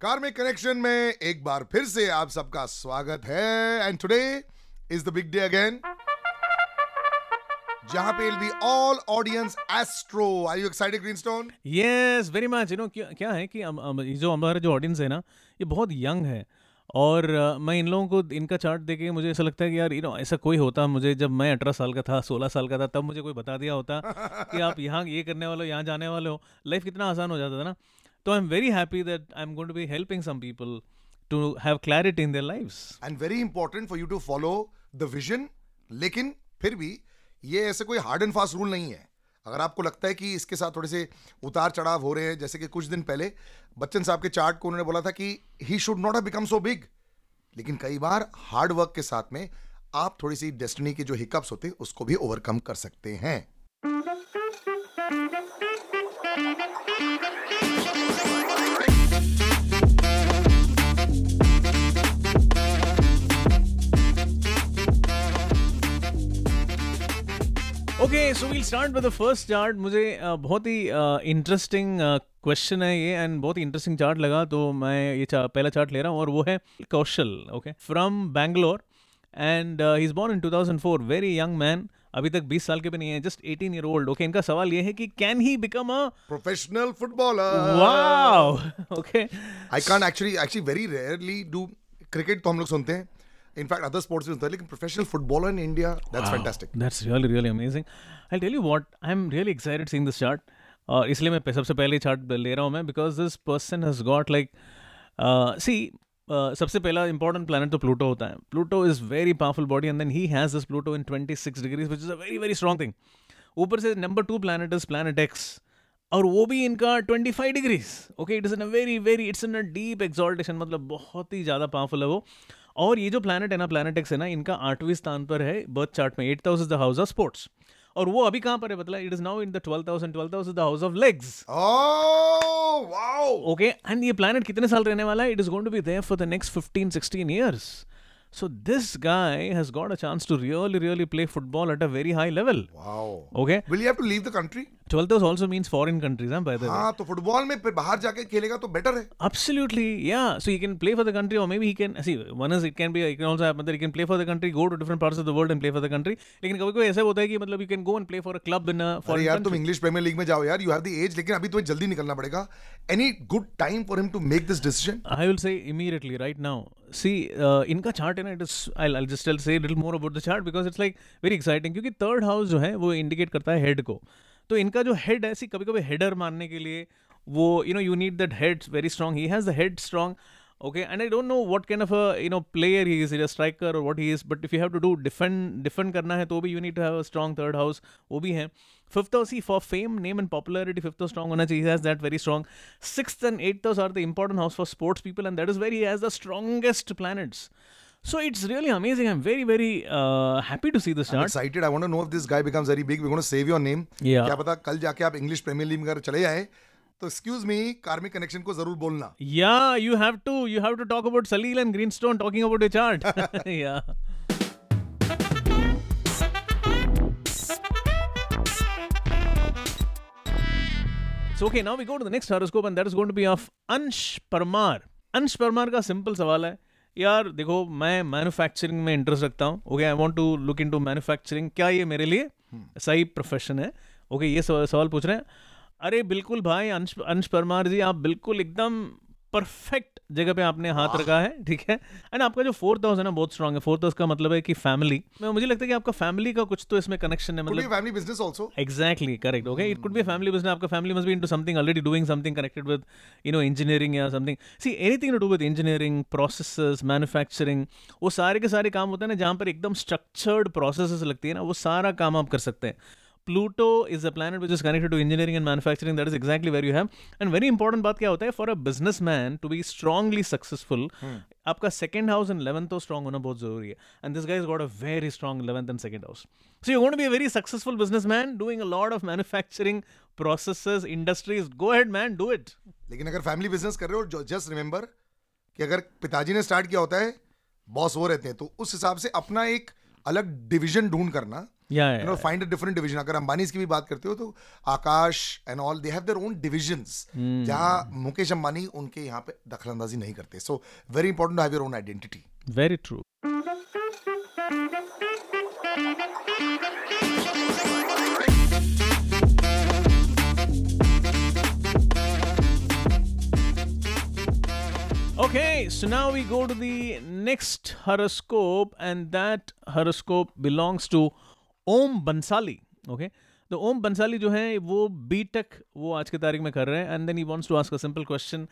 Karmic connection में एक बार फिर से आप सबका स्वागत है and today is the big day again जहाँ पे will be all audience astro are you excited Greenstone yes very much you know क्या है कि जो हमारा जो ऑडियंस है ना ये बहुत यंग है। और uh, मैं इन लोगों को इनका चार्ट देख के मुझे ऐसा लगता है कि यार यू नो ऐसा कोई होता मुझे जब मैं अठारह साल का था सोलह साल का था तब मुझे कोई बता दिया होता कि आप यहाँ ये करने वाले हो यहाँ जाने वाले हो। लाइफ कितना आसान हो जाता था ना। तो I am very happy that I am going to be helping some people to have clarity in their lives and very important for you to follow the vision लेकिन फिर भी ये ऐसे कोई हार्ड एंड फास्ट रूल नहीं है। अगर आपको लगता है कि इसके साथ थोड़े से उतार चढ़ाव हो रहे हैं, जैसे कि कुछ दिन पहले बच्चन साहब के चार्ट को उन्होंने बोला था कि he should not have become so big लेकिन कई बार हार्ड वर्क के साथ में आप थोड़ी सी डेस्टिनी के जो हिकअप्स होते हैं, उसको भी ओवरकम कर सकते हैं। Okay so we'll start with the first chart मुझे बहुत ही इंटरेस्टिंग क्वेश्चन है ये एंड बहुत ही इंटरेस्टिंग चार्ट लगा तो मैं ये चा, पहला चार्ट ले रहा हूँ और वो है Kaushal okay from Bangalore and he is born in 2004 very young man अभी तक 20 साल के भी नहीं है जस्ट 18 ईयर ओल्ड ओके इनका सवाल ये है कि can he become a professional footballer wow okay I can't actually actually very rarely do cricket तो हम लोग सुनते हैं। इनफैक्ट अदर स्पोर्ट्स भी होता है लेकिन professional footballer in India that's fantastic That's really, really amazing. I'll tell you what, I'm really excited seeing this chart. और इसलिए मैं सबसे पहले चार्ट ले रहा हूँ मैं because this person has got like see सबसे पहला इंपॉर्टेंट प्लानट तो प्लूटो होता है। Pluto is very powerful body and then he has this Pluto in 26 degrees which is a very very strong thing ऊपर से number two planet is planet X और वो भी इनका 25 degrees okay it is in a very very it's in a deep exaltation मतलब बहुत ही ज़्यादा powerful है वो। और ये जो प्लानट है ना प्लानट एक्स है ना इनका आठवें स्थान पर है बर्थ चार्ट में। Eight house is the house of sports और वो अभी कहाँ पर है बतला? It is now in the twelfth house and twelfth house is the house of legs wow okay and ये प्लानट कितने साल रहने वाला है? It is going to be there for the next 15 16 years. So this guy has got a chance to really really play football at a very high level. Wow okay? Will you have to leave the country जल्दी निकलना पड़ेगा। Any good time for him to make this decision I will say immediately right now see इनका chart है ना it is I I just tell say little more about the chart because it's like very exciting क्योंकि third house जो है वो indicate करता है head को। तो इनका जो हेड ऐसी कभी कभी हेडर मानने के लिए वो you know you need that head very strong he has the head strong okay and I don't know what can of you know player he is is a striker और what he is but if you have to do defend defend करना है तो भी you need have a third house वो भी है. Fifth house he for fame name and popularity fifth house strong होना चाहिए. Has that very strong six and eighth house are the important house for sports people and that is very has the strongest planets so it's really amazing i'm very very uh, happy to see this chart excited I want to know if this guy becomes very big we gonna save your name Yeah. क्या पता कल जाके आप English premiere league में अगर चले जाए तो एक्सक्यूज मी कार्मिक कनेक्शन को ज़रूर बोलना Yeah, you have to you have to talk about Salil and Greenstone talking about your chart. yeah. So okay, now we go to the next horoscope and that is going to be of Ansh Parmar. अंश परमार का simple सवाल है यार देखो मैं manufacturing में interest रखता हूँ। Okay I want to look into manufacturing क्या ये मेरे लिए सही प्रोफेशन है? ओके ये सवाल सवाल पूछ रहे हैं। अरे बिल्कुल भाई अंश अंश परमार जी आप बिल्कुल एकदम परफेक्ट जगह पे आपने हाथ रखा है ठीक है? एंड आपका जो फोर्थ हाउस है ना बहुत स्ट्रॉग है। फोर्थ हाउस का मतलब है कि फैमिली मैं मुझे लगता है कि आपका फैमिली का कुछ तो इसमें कनेक्शन है मतलब family business also exactly correct okay it could be family business आपका family must be into something already doing something connected with you know engineering या something see anything to do with engineering processes manufacturing वो सारे के सारे काम होते हैं ना जहाँ पर एकदम स्ट्रक्चर्ड प्रोसेसेस लगती है ना वो सारा काम आप कर सकते हैं। Pluto is a planet which is connected to engineering and manufacturing that is exactly where you have and very important बात क्या होता है for a business man to be strongly successful आपका सेकंड हाउस इन लेवंथ तो strong होना बहुत ज़रूरी है. And this guy's got a very strong eleventh and second house so you got be a very successful business man doing a lot of manufacturing process industries go head man do it लेकिन अगर family business कर रहे हो just remember कि अगर पिताजी ने start किया होता है बॉस वो रहते हैं तो उस हिसाब से अपना एक अलग डिविजन ढूंढ करना Yeah, find a different division अगर अंबानीज की भी बात करते हो तो Akash and all they have their own divisions Hmm. जहाँ मुकेश अंबानी उनके यहाँ पे दखलंदाजी नहीं करते. So very important to have your own identity very true Okay, so now we go to the next horoscope, and that horoscope belongs to Om Bansali okay तो ओम बंसाली जो है, वो बी टेक वो आज की तारीख में कर रहे हैं and then he wants to ask a simple question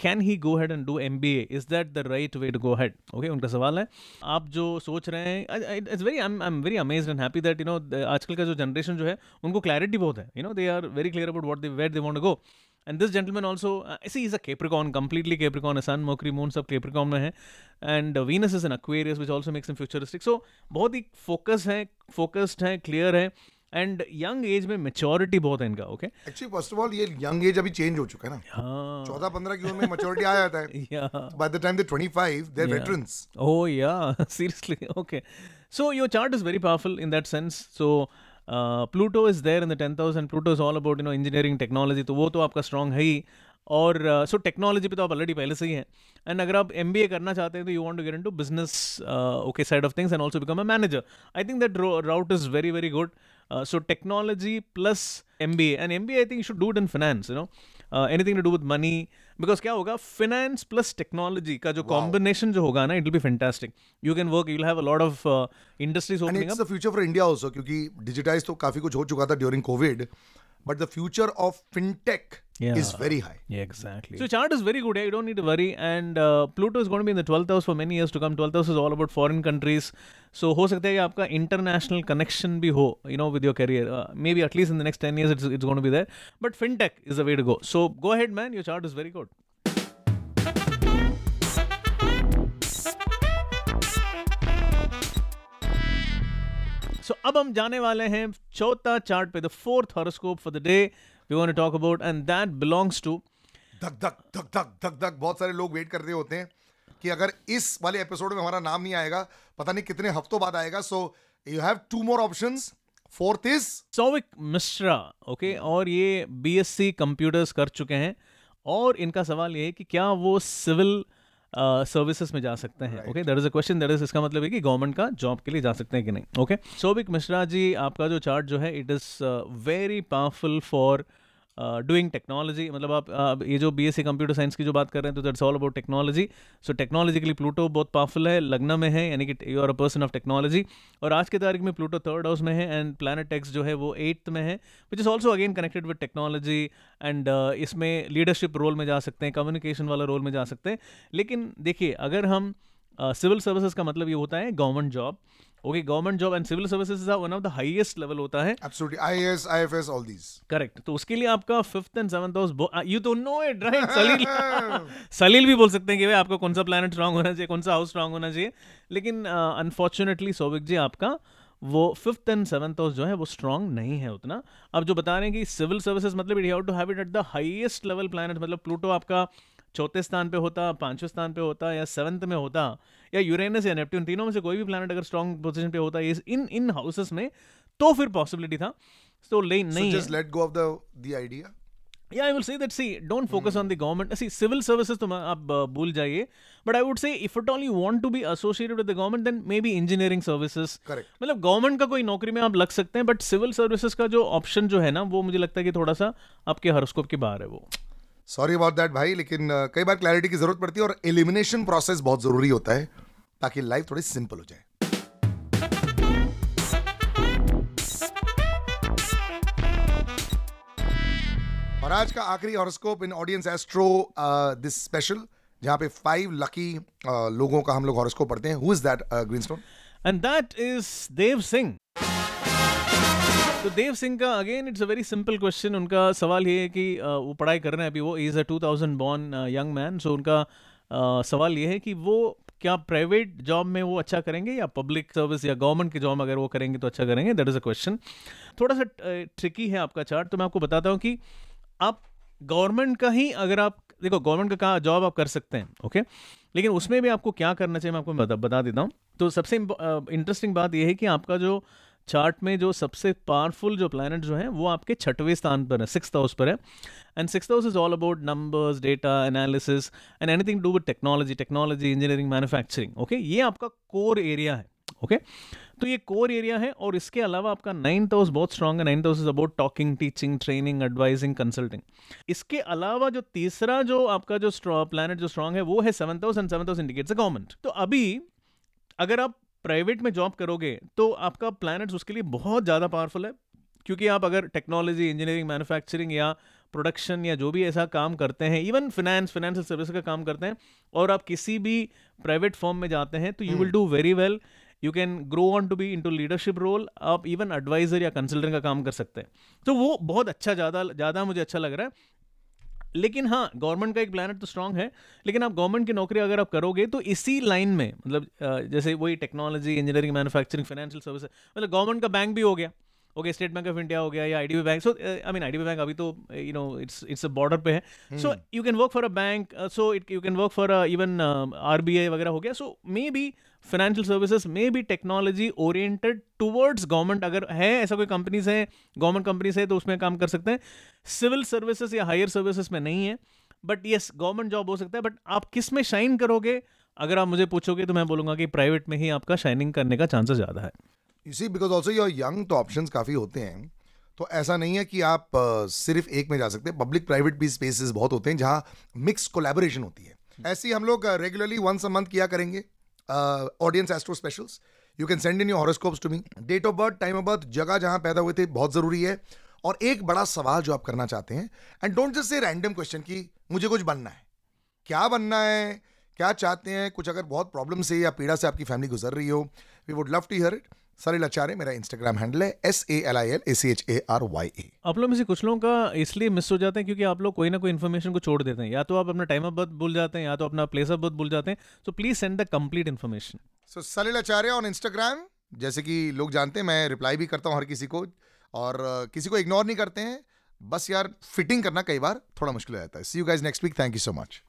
can he go head and do M B A is that the right way to go head okay उनका सवाल है। आप जो सोच रहे हैं it's very I am very amaze and happy that you know आजकल का जो जनरेशन जो है, उनको क्लैरिटी बहुत है। You know they are very clear about what they where they want go and this gentleman also see is a Capricorn completely Capricorn sun Mercury moon सब Capricorn में है. And Venus is in Aquarius which also makes in futuristic so बहुत ही focus है focused है clear है. And young age में maturity बहुत है इनका okay actually first of all ये यंग एज अभी चेंज हो चुका है ना? हाँ। चौदह पंद्रह की उम्र में मैच्योरिटी आ जाता है या by the time they 25 they Yeah. veterans. Oh yeah, seriously. Okay. So your chart is very powerful in that sense. So uh, Pluto is there in the 10th house and Pluto is all about you know engineering technology. तो वो तो आपका strong है ही। और so technology पे तो आप already पहले से ही हैं। एंड अगर आप MBA करना चाहते हैं तो you want to get into business okay side of things and also become a manager I think that route is very very good so technology plus M B A and M B I think should do it in finance you know anything to do with money because क्या होगा finance plus technology का जो combination जो होगा ना it will be fantastic you can work you have a lot of industries opening the future for India also क्योंकि digitize तो काफ़ी कुछ हो चुका था during Covid But the future of fintech Yeah. Is very high Yeah, exactly. So chart is very good. Yeah, you don't need to worry. And uh, Pluto is going to be in the 12th house for many years to come. 12th house is all about foreign countries. So हो सकता है कि आपका international connection भी हो, you know, with your career. Uh, maybe at least in the next 10 years, it's, it's going to be there. But fintech is the way to go. So go ahead, man. Your chart is very good. So अब हम जाने वाले हैं चौथा chart पे the fourth horoscope for the day we want to talk about and that belongs to Dhak Dhak Dhak धक धक धक बहुत सारे लोग वेट कर रहे होते हैं कि अगर इस वाले एपिसोड में हमारा नाम नहीं आएगा पता नहीं कितने हफ्तों बाद आएगा so you have two more options fourth is Souvik Mishra okay और ये बीएससी कंप्यूटर्स कर चुके हैं। और इनका सवाल ये है कि क्या वो सिविल सर्विसेज़ में जा सकते हैं। Okay that is a question that is इसका मतलब है कि गवर्नमेंट का जॉब के लिए जा सकते हैं कि नहीं। ओके सौविक मिश्रा जी आपका जो चार्ट जो है it is very powerful for doing technology मतलब आप ये जो B S C computer science की जो बात कर रहे हैं तो that's all about technology so technologically Pluto बहुत पावरफुल है लग्न में है यानी कि you are a person of technology और आज के तारीख में प्लूटो थर्ड हाउस में है एंड प्लानट एक्स जो है वो एट्थ में है which is also again connected with technology and इसमें लीडरशिप रोल में जा सकते हैं कम्युनिकेशन वाला रोल में जा सकते हैं. लेकिन देखिए अगर हम सिविल uh, सर्विसेज़ का मतलब ये होता है government job okay government job and civil services one of the highest level होता है। Absolutely IAS IFS all these correct तो उसके लिए आपका fifth and seventh house you तो know it right Salil Salil भी बोल सकते हैं कि भाई आपका कौन सा प्लानट स्ट्रांग होना चाहिए कौन सा हाउस स्ट्रांग होना चाहिए। लेकिन अनफॉर्चुनेटली सौविक जी आपका वो फिफ्थ एंड सेवंथ हाउस जो है वो स्ट्रांग नहीं है उतना। अब जो बता रहे हैं कि सिविल सर्विसेज़ मतलब you have to have it at the highest level planet मतलब प्लूटो आपका चौथे स्थान पे होता पाँचवें स्थान पे होता या सेवंथ में होता या यूरेनस या नेपट्यून तीनों में से कोई भी प्लानट अगर स्ट्रॉन्ग पोजिशन पे होता इस इन इन हाउसेस में तो फिर पॉसिबिलिटी था। सो ले नहीं just let go of the idea या I will say that see don't focus on the government see civil services तो आप uh, भूल जाइए। But I would say if it all you want to be associated with the government then maybe engineering services मतलब government का कोई नौकरी में आप लग सकते हैं बट सिविल सर्विसेज़ का जो ऑप्शन जो है ना वो मुझे लगता है कि थोड़ा सा आपके हरस्कोप के बाहर है वो। सॉरी अबाउट दैट भाई, लेकिन कई बार क्लैरिटी की ज़रूरत पड़ती है और एलिमिनेशन प्रोसेस बहुत ज़रूरी होता है ताकि लाइफ थोड़ी सिंपल हो जाए। और आज का आखिरी horoscope in audience astro this special जहाँ पे फाइव लकी लोगों का हम लोग हॉरोस्कोप पढ़ते हैं। Who is that green stone and that is Dev Singh तो देव सिंह का again it's a very simple question उनका सवाल ये है कि वो पढ़ाई कर रहे हैं अभी वो is a 2000 born young man so उनका सवाल ये है कि वो क्या प्राइवेट जॉब में वो अच्छा करेंगे या पब्लिक सर्विस या गवर्नमेंट की जॉब अगर वो करेंगे तो अच्छा करेंगे? दैट इज़ अ क्वेश्चन थोड़ा सा ट्रिकी है आपका चार्ट तो मैं आपको बताता हूँ कि आप गवर्नमेंट का ही अगर आप देखो गवर्नमेंट का जॉब आप कर सकते हैं ओके लेकिन उसमें भी आपको क्या करना चाहिए मैं आपको बता, बता देता हूँ। तो सबसे इंटरेस्टिंग बात यह है कि आपका जो चार्ट में जो सबसे पावरफुल जो प्लानट जो है, वो आपके छठवें स्थान पर है सिक्स हाउस पर है। And six house is all about numbers data analysis and anything do with technology technology engineering manufacturing okay ये आपका कोर एरिया है ओके okay? तो ये कोर एरिया है और इसके अलावा आपका नाइन्थ हाउस बहुत स्ट्रॉन्ग है। Ninth house is about talking teaching training advising consulting इसके अलावा जो तीसरा जो आपका जो प्लानट जो स्ट्रॉन्ग है, वो है seventh house and seventh house indicates government तो अभी अगर आप प्राइवेट में जॉब करोगे तो आपका प्लानट्स उसके लिए बहुत ज़्यादा पावरफुल है। क्योंकि आप अगर टेक्नोलॉजी इंजीनियरिंग मैन्युफैक्चरिंग या प्रोडक्शन या जो भी ऐसा काम करते हैं इवन फिनेंस फाइनेंशियल सर्विस का काम करते हैं और आप किसी भी प्राइवेट फॉर्म में जाते हैं तो you will do very well you can grow on to be in to leadership role आप इवन एडवाइजर या कंसल्टेंट का काम कर सकते हैं। तो वो बहुत अच्छा ज़्यादा ज़्यादा मुझे अच्छा लग रहा है। लेकिन हाँ गवर्नमेंट का एक प्लानट तो स्ट्रांग है लेकिन आप गवर्नमेंट की नौकरी अगर आप करोगे तो इसी लाइन में मतलब जैसे वही technology engineering manufacturing financial service मतलब गवर्नमेंट का बैंक भी हो गया। Okay state bank of India हो गया या IDB bank so I mean IDB bank अभी तो you know it's it's a border पे है। So you can work for a bank so it you can work for even RBI वगैरह हो गया। So maybe financial services में भी technology oriented towards government अगर है ऐसा कोई कंपनीज़ है गवर्नमेंट कंपनीज़ है तो उसमें काम कर सकते हैं। सिविल सर्विसेज़ या हायर सर्विसेज़ में नहीं है बट येस गवर्नमेंट जॉब हो सकता है बट आप किसमें शाइन करोगे? अगर आप मुझे पूछोगे तो मैं बोलूँगा कि प्राइवेट में ही आपका शाइनिंग करने का चांसेस ज़्यादा है। You see because also your young तो ऑप्शंस काफ़ी होते हैं तो ऐसा नहीं है कि आप सिर्फ़ एक में जा सकते हैं। पब्लिक प्राइवेट भी स्पेसेस बहुत होते हैं जहाँ मिक्स कोलेबोरेशन होती है। ऐसे ही हम लोग रेगुलरली वंस अ मंथ किया करेंगे। Audience astro specials you can send in your horoscopes to me date of birth time of birth जगह जहाँ पैदा हुए थे, बहुत ज़रूरी है। और एक बड़ा सवाल जो आप करना चाहते हैं and don't just say random question कि मुझे कुछ बनना है। क्या बनना है? क्या चाहते हैं? कुछ अगर बहुत प्रॉब्लम से या पीड़ा से आपकी फैमिली गुजर रही हो we would love to hear it Salil Acharya मेरा इंस्टाग्राम हैंडल है S A L I L A C H A R Y A आप लोग में से कुछ लोगों का इसलिए मिस हो जाते हैं क्योंकि आप लोग कोई ना कोई इन्फॉर्मेशन को छोड़ देते हैं। या तो आप अपना टाइम ऑफ़ बर्थ भूल जाते हैं या तो अपना प्लेस ऑफ़ बर्थ भूल जाते हैं। So please send the complete information so Salil Acharya on Instagram जैसे कि लोग जानते हैं मैं रिप्लाई भी करता हूँ हर किसी को और किसी को इग्नोर नहीं करते हैं। बस यार फिटिंग करना कई बार थोड़ा मुश्किल हो जाता है। See you guys next week thank you so much